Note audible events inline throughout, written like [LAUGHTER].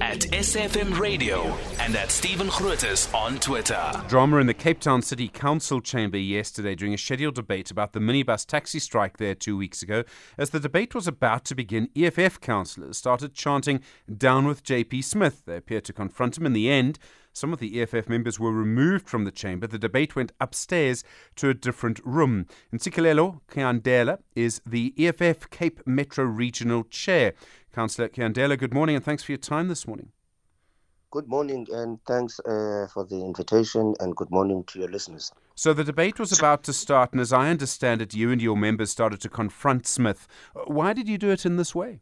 at SAfm Radio and at Stephen Grootes on Twitter. Drama in the Cape Town City Council chamber yesterday during a scheduled debate about the minibus taxi strike there two weeks ago. As the debate was about to begin, EFF councillors started chanting, Down with JP Smith. They appeared to confront him in the end. Some of the EFF members were removed from the chamber. The debate went upstairs to a different room. Ntsikelelo Tyandela is the EFF Cape Metro Regional Chair. Councillor Tyandela, good morning and thanks for your time this morning. Good morning and thanks uh, for the invitation and good morning to your listeners. So the debate was about to start, and as I understand it, you and your members started to confront Smith. Why did you do it in this way?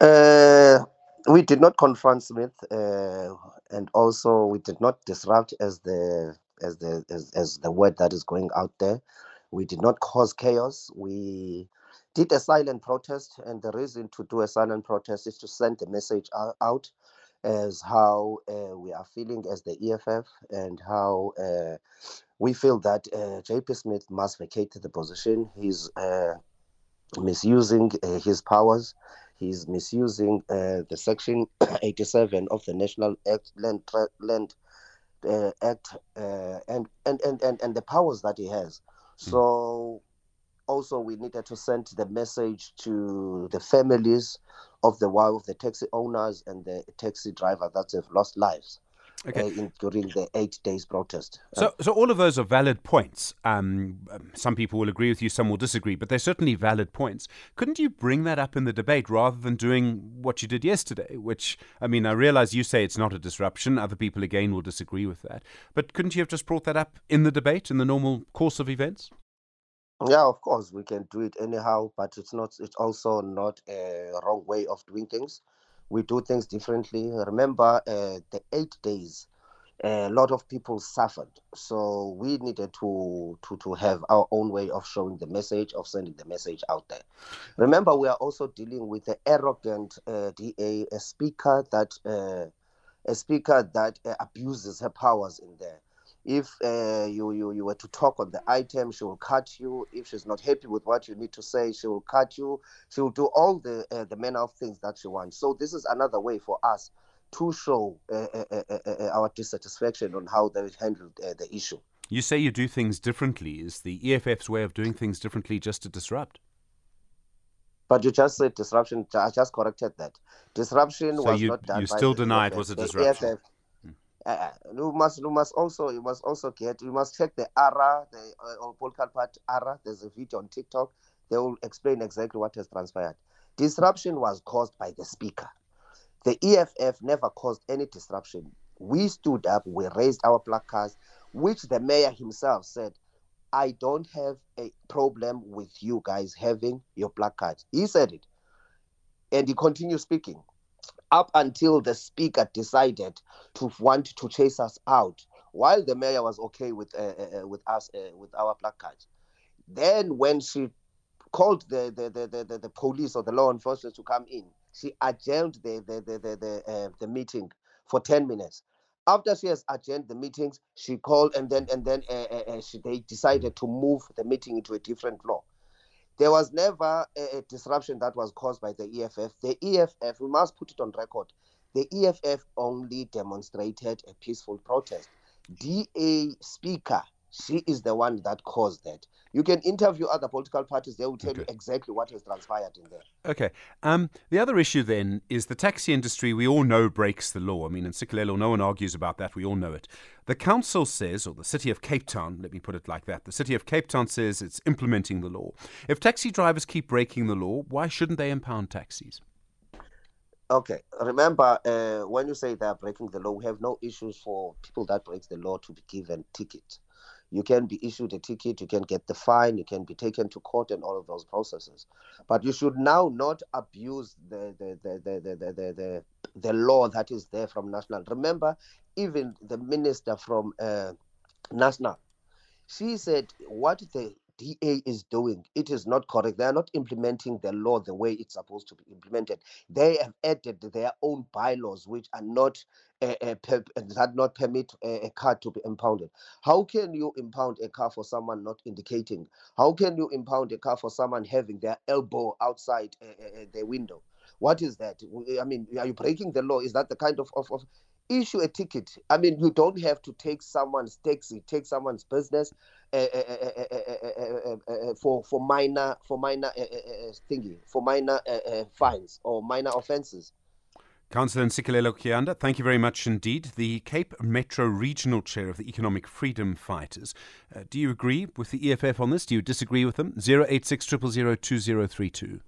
Uh, we did not confront Smith, uh, and also we did not disrupt as the as the as, as the word that is going out there. We did not cause chaos. We did a silent protest, and the reason to do a silent protest is to send the message out as how uh, we are feeling as the EFF and how uh, we feel that uh, JP Smith must vacate the position. He's uh, misusing uh, his powers he's misusing uh, the section [COUGHS] 87 of the national act land land uh, act uh, and, and, and and and the powers that he has hmm. so also we needed to send the message to the families of the wife of the taxi owners and the taxi driver that have lost lives okay. uh, in, during the eight days protest. So, uh, so all of those are valid points. Um, um, some people will agree with you, some will disagree, but they're certainly valid points. Couldn't you bring that up in the debate rather than doing what you did yesterday? Which, I mean, I realize you say it's not a disruption. Other people, again, will disagree with that. But couldn't you have just brought that up in the debate, in the normal course of events? Yeah, of course, we can do it anyhow, but it's not. It's also not a wrong way of doing things we do things differently. Remember, uh, the eight days, a lot of people suffered, so we needed to, to to have our own way of showing the message, of sending the message out there. Remember, we are also dealing with the arrogant uh, DA, a speaker that uh, a speaker that uh, abuses her powers in there if uh, you, you you were to talk on the item she will cut you if she's not happy with what you need to say she will cut you she will do all the uh, the manner of things that she wants so this is another way for us to show uh, uh, uh, uh our dissatisfaction on how they handled the issue you say you do things differently is the EFF's way of doing things differently just to disrupt but you just said disruption. I just corrected that. Disruption so was you, not done. You still deny it was a disruption. EFF, uh, you must you must also you must also get you must check the ARA the uh, podcast part ARA. There's a video on TikTok. They will explain exactly what has transpired. Disruption was caused by the speaker. The EFF never caused any disruption. We stood up, we raised our placards, which the mayor himself said, I don't have a problem with you guys having your placards. He said it. And he continued speaking up until the speaker decided to want to chase us out, while the mayor was okay with uh, uh, uh with us uh, with our placards. Then when she called the the, the, the, the police or the law enforcement to come in, she adjourned the the the the, the, uh, the meeting for 10 minutes. After she has adjourned the meetings, she called and then and then uh, she, they decided to move the meeting into a different floor. There was never a, a, disruption that was caused by the EFF. The EFF, we must put it on record, the EFF only demonstrated a peaceful protest. DA Speaker, she is the one that caused that. You can interview other political parties, they will tell okay. you exactly what has transpired in there. Okay. Um, the other issue then is the taxi industry, we all know breaks the law. I mean, in Ntsikelelo, no one argues about that. We all know it. The council says, or the city of Cape Town, let me put it like that, the city of Cape Town says it's implementing the law. If taxi drivers keep breaking the law, why shouldn't they impound taxis? Okay, remember uh, when you say they're breaking the law, we have no issues for people that break the law to be given ticket you can be issued a ticket, you can get the fine, you can be taken to court, and all of those processes. But you should now not abuse the the the the the the, the, the, law that is there from national. Remember, even the minister from uh, national, she said what the DA is doing, it is not correct. They are not implementing the law the way it's supposed to be implemented. They have added their own bylaws, which are not uh, uh, per, that not permit a, a car to be impounded. How can you impound a car for someone not indicating? How can you impound a car for someone having their elbow outside uh, the window? What is that? I mean, are you breaking the law? Is that the kind of, of, of issue a ticket? I mean, you don't have to take someone's taxi, take someone's business uh, uh, uh, for for minor for minor thingy for minor fines or minor offences. Councillor Ntsikelelo Kiyanda, thank you very much indeed. The Cape Metro Regional Chair of the Economic Freedom Fighters. Uh, do you agree with the EFF on this? Do you disagree with them? 086 2032.